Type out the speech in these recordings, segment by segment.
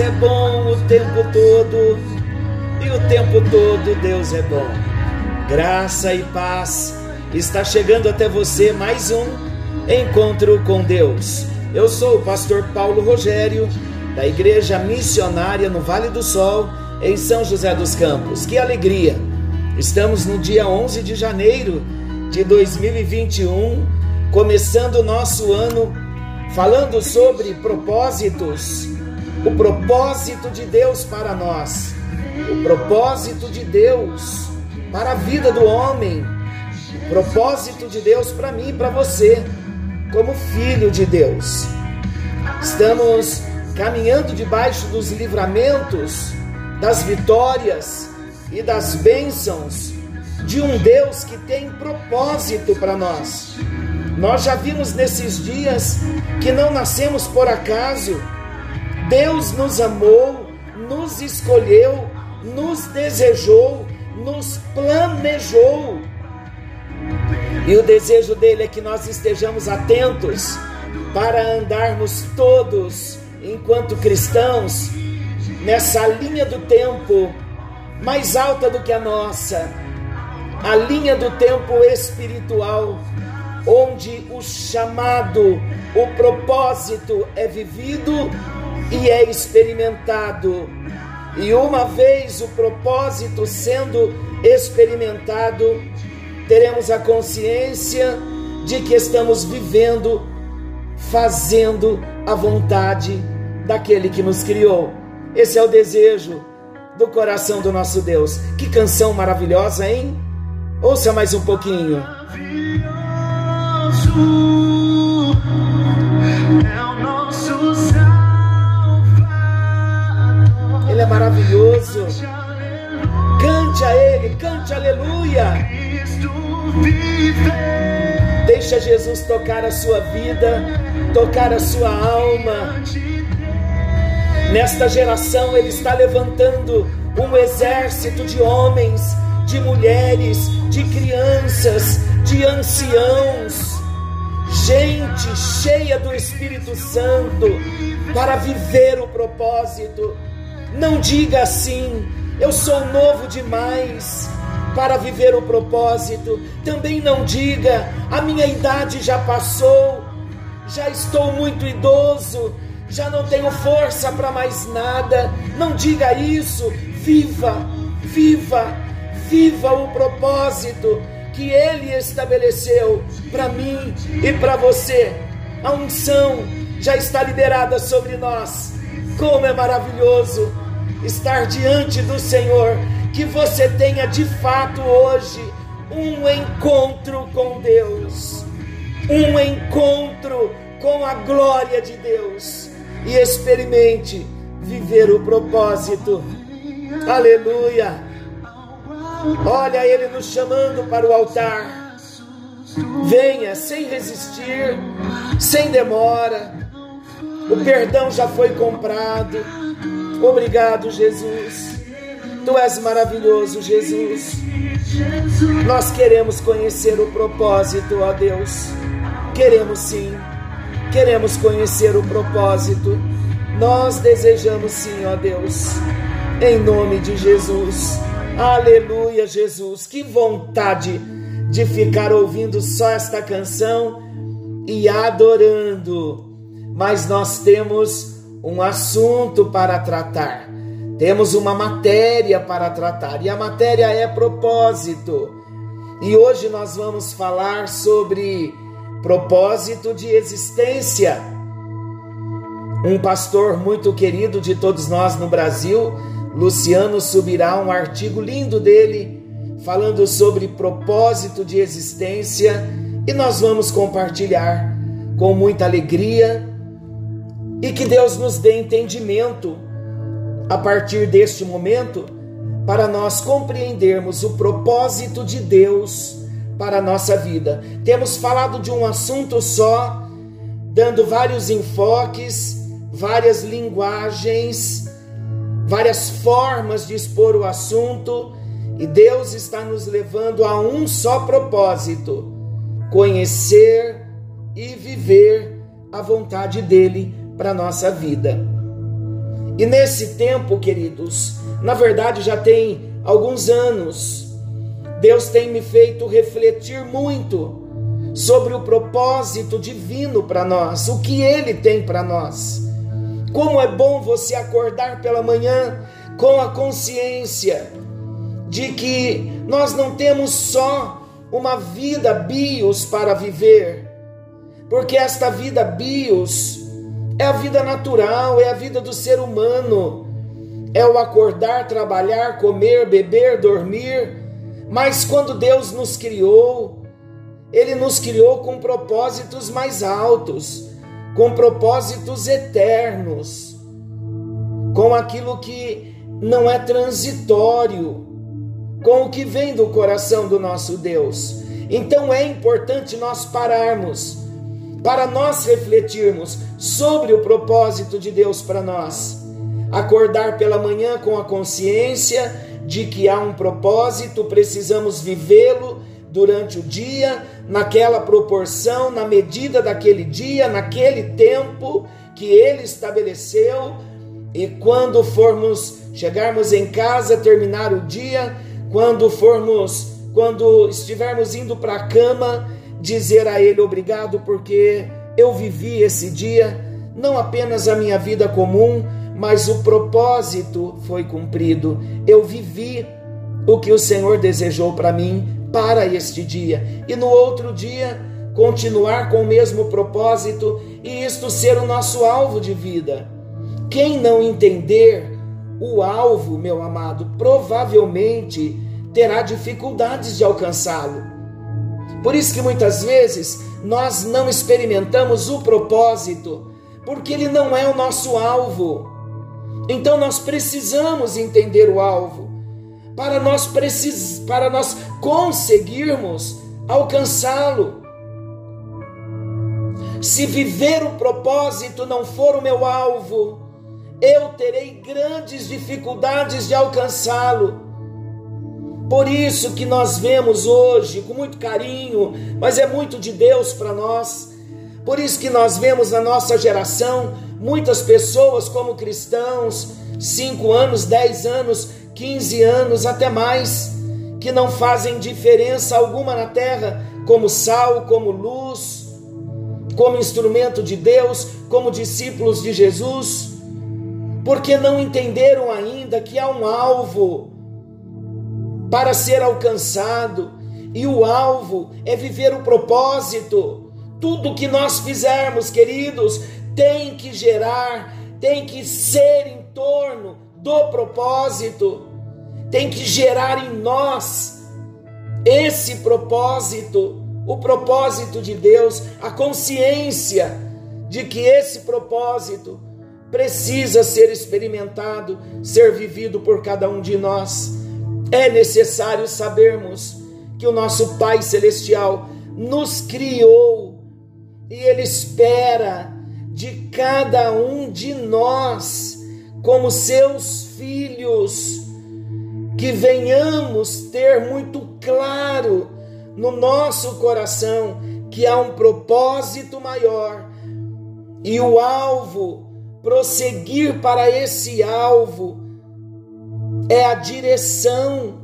É bom o tempo todo e o tempo todo Deus é bom. Graça e paz está chegando até você mais um encontro com Deus. Eu sou o pastor Paulo Rogério, da Igreja Missionária no Vale do Sol, em São José dos Campos. Que alegria! Estamos no dia 11 de janeiro de 2021, começando o nosso ano falando sobre propósitos, o propósito de Deus para nós, o propósito de Deus para a vida do homem, o propósito de Deus para mim e para você, como filho de Deus. Estamos caminhando debaixo dos livramentos, das vitórias e das bênçãos de um Deus que tem propósito para nós. Nós já vimos nesses dias que não nascemos por acaso. Deus nos amou, nos escolheu, nos desejou, nos planejou. E o desejo dele é que nós estejamos atentos para andarmos todos, enquanto cristãos, nessa linha do tempo mais alta do que a nossa, a linha do tempo espiritual, onde o chamado, o propósito é vivido e é experimentado. E uma vez o propósito sendo experimentado, teremos a consciência de que estamos vivendo, fazendo a vontade daquele que nos criou. Esse é o desejo do coração do nosso Deus. Que canção maravilhosa, hein? Ouça mais um pouquinho. Maravilhoso maravilhoso. Cante a Ele, cante aleluia. Deixa Jesus tocar a sua vida, tocar a sua alma. Nesta geração, Ele está levantando um exército de homens, de mulheres, de crianças, de anciãos, gente cheia do Espírito Santo para viver o propósito. Não diga assim, eu sou novo demais para viver o propósito. Também não diga, a minha idade já passou, já estou muito idoso, já não tenho força para mais nada. Não diga isso. Viva, viva, viva o propósito que Ele estabeleceu para mim e para você. A unção já está liberada sobre nós. Como é maravilhoso estar diante do Senhor. Que você tenha de fato hoje um encontro com Deus, um encontro com a glória de Deus e experimente viver o propósito. Aleluia! Olha Ele nos chamando para o altar. Venha sem resistir, sem demora. O perdão já foi comprado. Obrigado, Jesus. Tu és maravilhoso, Jesus. Nós queremos conhecer o propósito, ó Deus. Queremos sim. Queremos conhecer o propósito. Nós desejamos sim, ó Deus. Em nome de Jesus. Aleluia, Jesus. Que vontade de ficar ouvindo só esta canção e adorando. Mas nós temos um assunto para tratar. Temos uma matéria para tratar, e a matéria é propósito. E hoje nós vamos falar sobre propósito de existência. Um pastor muito querido de todos nós no Brasil, Luciano subirá um artigo lindo dele falando sobre propósito de existência e nós vamos compartilhar com muita alegria E que Deus nos dê entendimento a partir deste momento para nós compreendermos o propósito de Deus para a nossa vida. Temos falado de um assunto só, dando vários enfoques, várias linguagens, várias formas de expor o assunto, e Deus está nos levando a um só propósito: conhecer e viver a vontade dele para a nossa vida. E nesse tempo, queridos, na verdade já tem alguns anos, Deus tem me feito refletir muito sobre o propósito divino para nós, o que Ele tem para nós. Como é bom você acordar pela manhã com a consciência de que nós não temos só uma vida bios para viver, porque esta vida bios é a vida natural, é a vida do ser humano, é o acordar, trabalhar, comer, beber, dormir. Mas quando Deus nos criou, Ele nos criou com propósitos mais altos, com propósitos eternos, com aquilo que não é transitório, com o que vem do coração do nosso Deus. Então é importante nós pararmos para nós refletirmos sobre o propósito de Deus para nós. Acordar pela manhã com a consciência de que há um propósito, precisamos vivê-lo durante o dia, naquela proporção, na medida daquele dia, naquele tempo que ele estabeleceu. E quando formos chegarmos em casa, terminar o dia, quando formos, quando estivermos indo para a cama, dizer a ele obrigado porque eu vivi esse dia, não apenas a minha vida comum, mas o propósito foi cumprido. Eu vivi o que o Senhor desejou para mim para este dia. E no outro dia, continuar com o mesmo propósito e isto ser o nosso alvo de vida. Quem não entender o alvo, meu amado, provavelmente terá dificuldades de alcançá-lo. Por isso que muitas vezes nós não experimentamos o propósito, porque ele não é o nosso alvo. Então nós precisamos entender o alvo para nós precis... para nós conseguirmos alcançá-lo. Se viver o propósito não for o meu alvo, eu terei grandes dificuldades de alcançá-lo. Por isso que nós vemos hoje com muito carinho, mas é muito de Deus para nós. Por isso que nós vemos na nossa geração muitas pessoas como cristãos, 5 anos, 10 anos, 15 anos, até mais, que não fazem diferença alguma na terra, como sal, como luz, como instrumento de Deus, como discípulos de Jesus, porque não entenderam ainda que há um alvo para ser alcançado, e o alvo é viver o propósito. Tudo que nós fizermos, queridos, tem que gerar, tem que ser em torno do propósito, tem que gerar em nós esse propósito, o propósito de Deus, a consciência de que esse propósito precisa ser experimentado, ser vivido por cada um de nós. É necessário sabermos que o nosso Pai Celestial nos criou e Ele espera de cada um de nós, como seus filhos, que venhamos ter muito claro no nosso coração que há um propósito maior e o alvo, prosseguir para esse alvo é a direção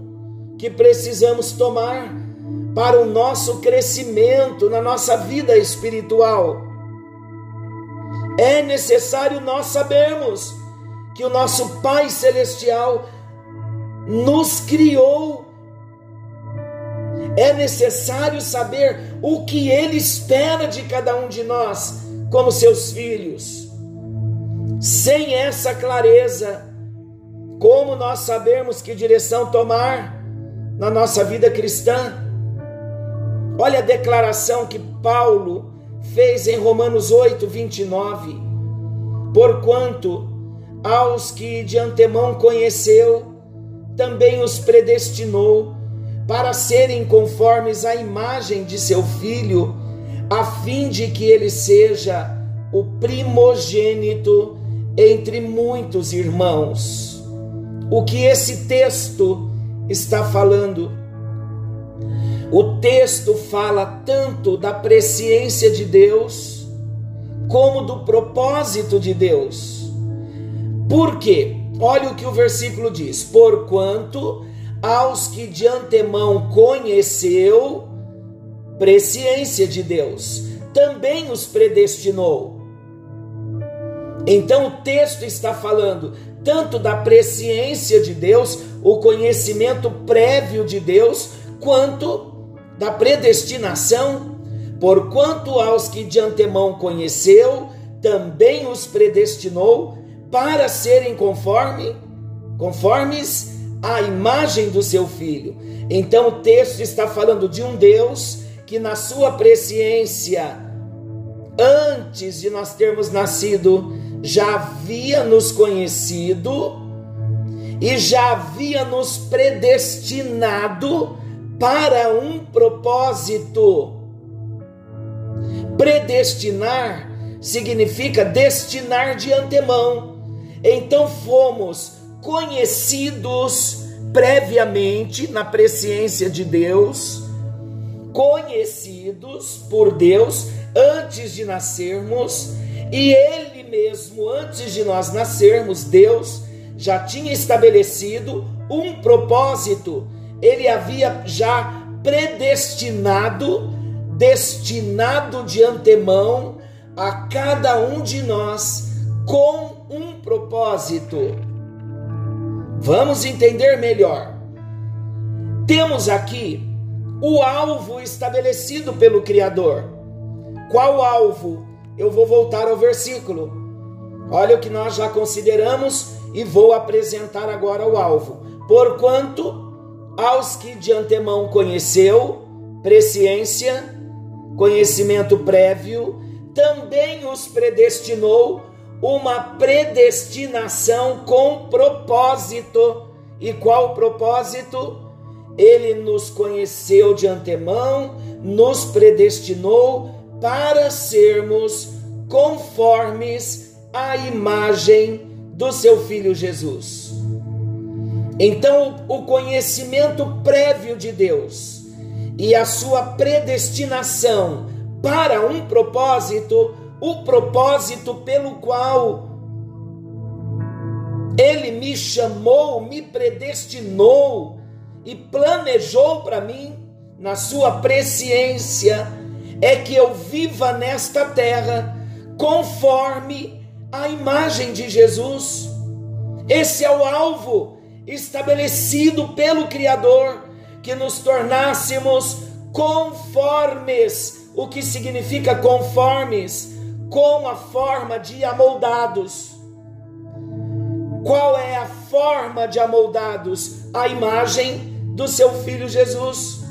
que precisamos tomar para o nosso crescimento na nossa vida espiritual. É necessário nós sabermos que o nosso Pai Celestial nos criou. É necessário saber o que Ele espera de cada um de nós, como seus filhos. Sem essa clareza, como nós sabemos que direção tomar na nossa vida cristã? Olha a declaração que Paulo fez em Romanos 8, 29. Porquanto aos que de antemão conheceu, também os predestinou para serem conformes à imagem de seu filho, a fim de que ele seja o primogênito entre muitos irmãos. O que esse texto está falando? O texto fala tanto da presciência de Deus, como do propósito de Deus. Por quê? Olha o que o versículo diz: Porquanto aos que de antemão conheceu, presciência de Deus, também os predestinou. Então o texto está falando tanto da presciência de Deus, o conhecimento prévio de Deus, quanto da predestinação, porquanto aos que de antemão conheceu, também os predestinou para serem conforme, conformes à imagem do seu filho. Então o texto está falando de um Deus que na sua presciência antes de nós termos nascido, já havia nos conhecido e já havia nos predestinado para um propósito. Predestinar significa destinar de antemão. Então fomos conhecidos previamente na presciência de Deus, conhecidos por Deus antes de nascermos, e Ele mesmo, antes de nós nascermos, Deus já tinha estabelecido um propósito, Ele havia já predestinado, destinado de antemão a cada um de nós com um propósito. Vamos entender melhor. Temos aqui o alvo estabelecido pelo Criador. Qual alvo? Eu vou voltar ao versículo. Olha o que nós já consideramos e vou apresentar agora o alvo. Porquanto aos que de antemão conheceu, presciência, conhecimento prévio, também os predestinou uma predestinação com propósito. E qual propósito? Ele nos conheceu de antemão, nos predestinou para sermos conformes à imagem do seu filho Jesus. Então, o conhecimento prévio de Deus e a sua predestinação para um propósito, o propósito pelo qual ele me chamou, me predestinou e planejou para mim, na sua presciência, é que eu viva nesta terra conforme a imagem de Jesus. Esse é o alvo estabelecido pelo Criador, que nos tornássemos conformes. O que significa conformes? Com a forma de amoldados. Qual é a forma de amoldados? A imagem do seu filho Jesus.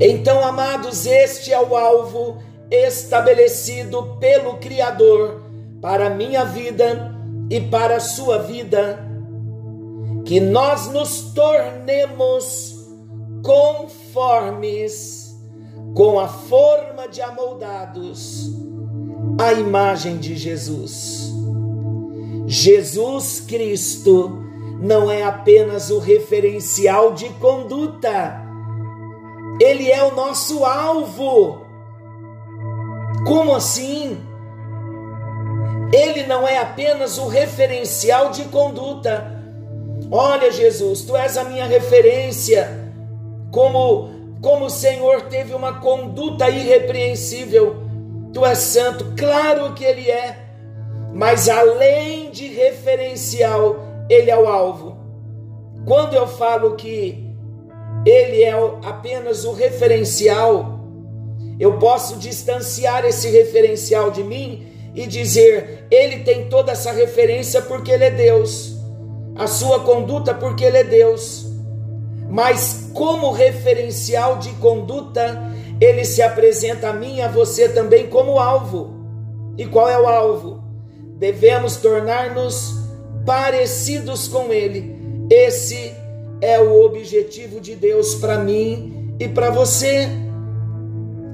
Então, amados, este é o alvo estabelecido pelo Criador para minha vida e para a sua vida, que nós nos tornemos conformes com a forma de amoldados à imagem de Jesus. Jesus Cristo não é apenas o referencial de conduta, ele é o nosso alvo. Como assim? Ele não é apenas o referencial de conduta. Olha, Jesus, tu és a minha referência. Como como o Senhor teve uma conduta irrepreensível, tu és santo, claro que ele é. Mas além de referencial, ele é o alvo. Quando eu falo que ele é apenas o referencial, eu posso distanciar esse referencial de mim e dizer: ele tem toda essa referência porque ele é Deus, a sua conduta porque ele é Deus. Mas como referencial de conduta, ele se apresenta a mim e a você também como alvo. E qual é o alvo? devemos tornar-nos parecidos com Ele. Esse é o objetivo de Deus para mim e para você.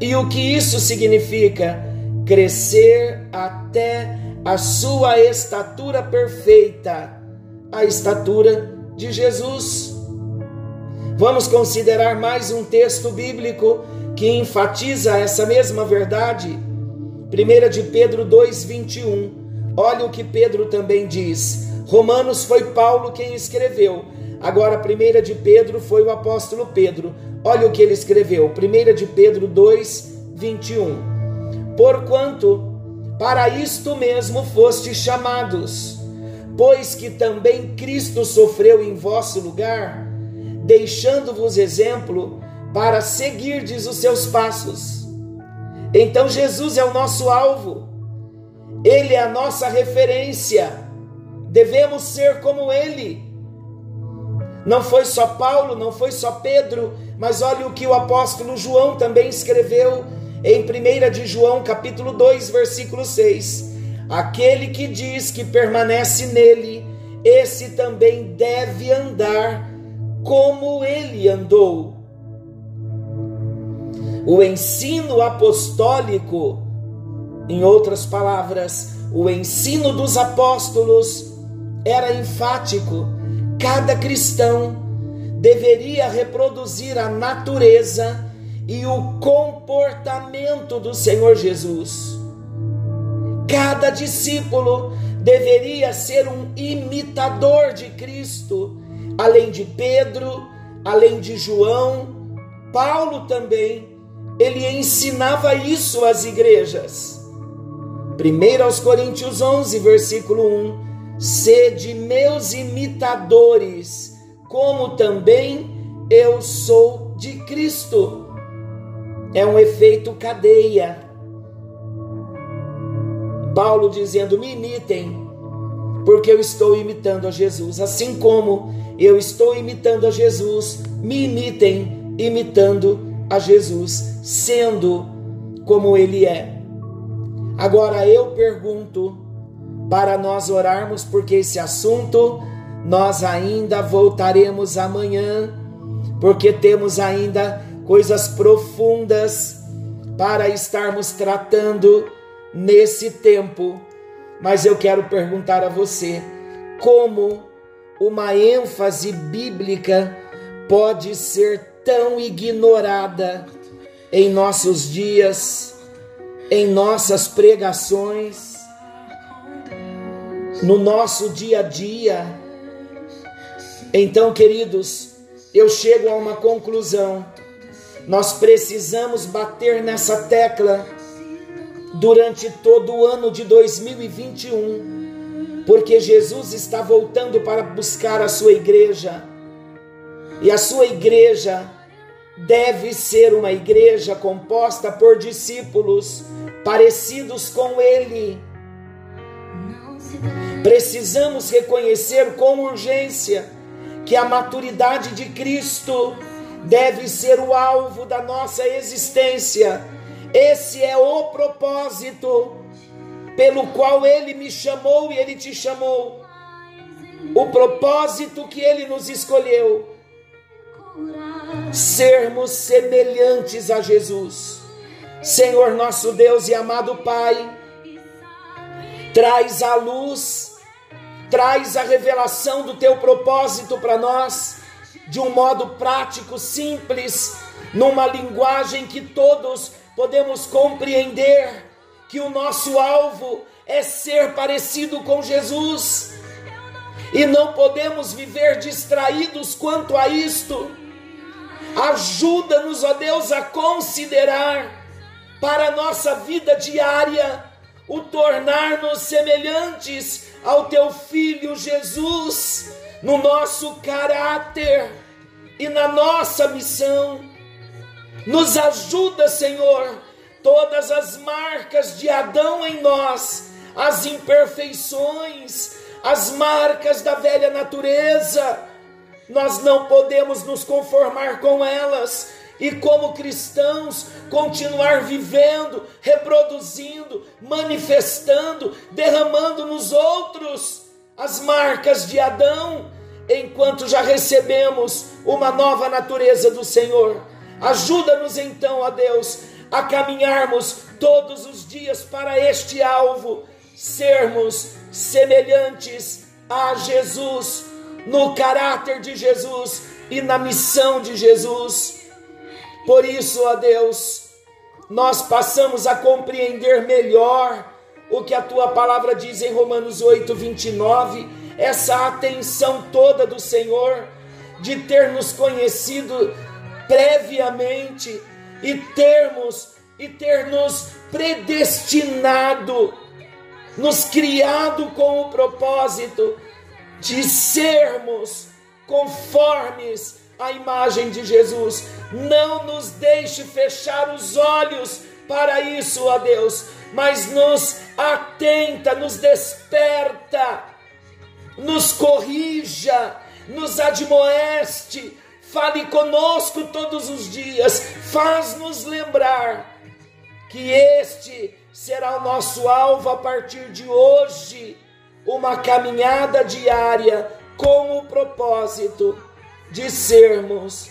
E o que isso significa? Crescer até a sua estatura perfeita, a estatura de Jesus. Vamos considerar mais um texto bíblico que enfatiza essa mesma verdade. 1 de Pedro 2:21. Olha o que Pedro também diz. Romanos foi Paulo quem escreveu. Agora 1 de Pedro foi o apóstolo Pedro. Olha o que ele escreveu. 1 de Pedro 2:21. Porquanto para isto mesmo fostes chamados, pois que também Cristo sofreu em vosso lugar, deixando-vos exemplo para seguirdes os seus passos. Então Jesus é o nosso alvo, ele é a nossa referência, devemos ser como ele. Não foi só Paulo, não foi só Pedro, mas olha o que o apóstolo João também escreveu em 1 de João, capítulo 2, versículo 6. Aquele que diz que permanece nele, esse também deve andar como ele andou. O ensino apostólico, em outras palavras, o ensino dos apóstolos era enfático. Cada cristão deveria reproduzir a natureza e o comportamento do Senhor Jesus. Cada discípulo deveria ser um imitador de Cristo, além de Pedro, além de João, Paulo também, ele ensinava isso às igrejas. 1 aos Coríntios 11, versículo 1: Sede meus imitadores, como também eu sou de Cristo. É um efeito cadeia. Paulo dizendo: me imitem, porque eu estou imitando a Jesus. Assim como eu estou imitando a Jesus, me imitem imitando a Jesus, sendo como Ele é. Agora eu pergunto, para nós orarmos, porque esse assunto nós ainda voltaremos amanhã, porque temos ainda coisas profundas para estarmos tratando nesse tempo. Mas eu quero perguntar a você: como uma ênfase bíblica pode ser tão ignorada em nossos dias, em nossas pregações, no nosso dia a dia? Então, queridos, eu chego a uma conclusão nós precisamos bater nessa tecla durante todo o ano de 2021, porque Jesus está voltando para buscar a sua igreja. E a sua igreja deve ser uma igreja composta por discípulos parecidos com ele. Precisamos reconhecer com urgência que a maturidade de Cristo deve ser o alvo da nossa existência. Esse é o propósito pelo qual ele me chamou e ele te chamou. O propósito que ele nos escolheu. Sermos semelhantes a Jesus. Senhor nosso Deus e amado Pai, traz a luz, traz a revelação do teu propósito para nós de um modo prático, simples, numa linguagem que todos podemos compreender, que o nosso alvo é ser parecido com Jesus. E não podemos viver distraídos quanto a isto. Ajuda-nos, ó Deus, a considerar para a nossa vida diária o tornar-nos semelhantes ao teu filho Jesus no nosso caráter e na nossa missão. Nos ajuda, Senhor, todas as marcas de Adão em nós, as imperfeições, as marcas da velha natureza. Nós não podemos nos conformar com elas e, como cristãos, continuar vivendo, reproduzindo, manifestando, derramando nos outros as marcas de Adão, enquanto já recebemos uma nova natureza do Senhor. Ajuda-nos então, ó Deus, a caminharmos todos os dias para este alvo, sermos semelhantes a Jesus, no caráter de Jesus e na missão de Jesus. Por isso, ó Deus, nós passamos a compreender melhor o que a tua palavra diz em Romanos 8, 29, essa atenção toda do Senhor de ter nos conhecido previamente e termos e ter nos predestinado, nos criado com o propósito de sermos conformes à imagem de Jesus. Não nos deixe fechar os olhos para isso, ó Deus, mas nos atenta, nos desperta, nos corrija, nos admoeste, fale conosco todos os dias, faz-nos lembrar que este será o nosso alvo a partir de hoje, uma caminhada diária com o propósito de sermos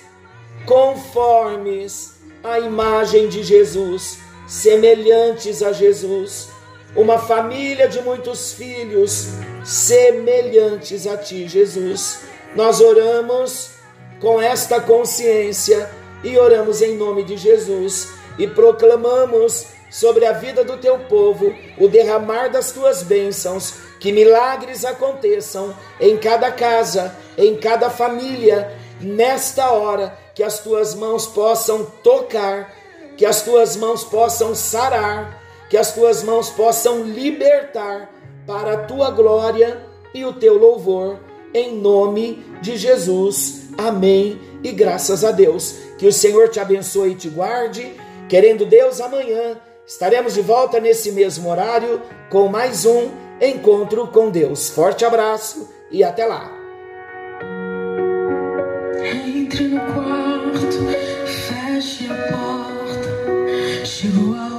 conformes à imagem de Jesus, semelhantes a Jesus, uma família de muitos filhos semelhantes a ti, Jesus. Nós oramos com esta consciência e oramos em nome de Jesus e proclamamos sobre a vida do teu povo o derramar das tuas bênçãos, que milagres aconteçam em cada casa, em cada família, nesta hora, que as tuas mãos possam tocar, que as tuas mãos possam sarar, que as tuas mãos possam libertar para a tua glória e o teu louvor, em nome de Jesus. Amém. E graças a Deus. Que o Senhor te abençoe e te guarde. Querendo Deus, amanhã estaremos de volta nesse mesmo horário com mais um encontro com Deus. Forte abraço e até lá! Entre no quarto, feche a porta, chegou a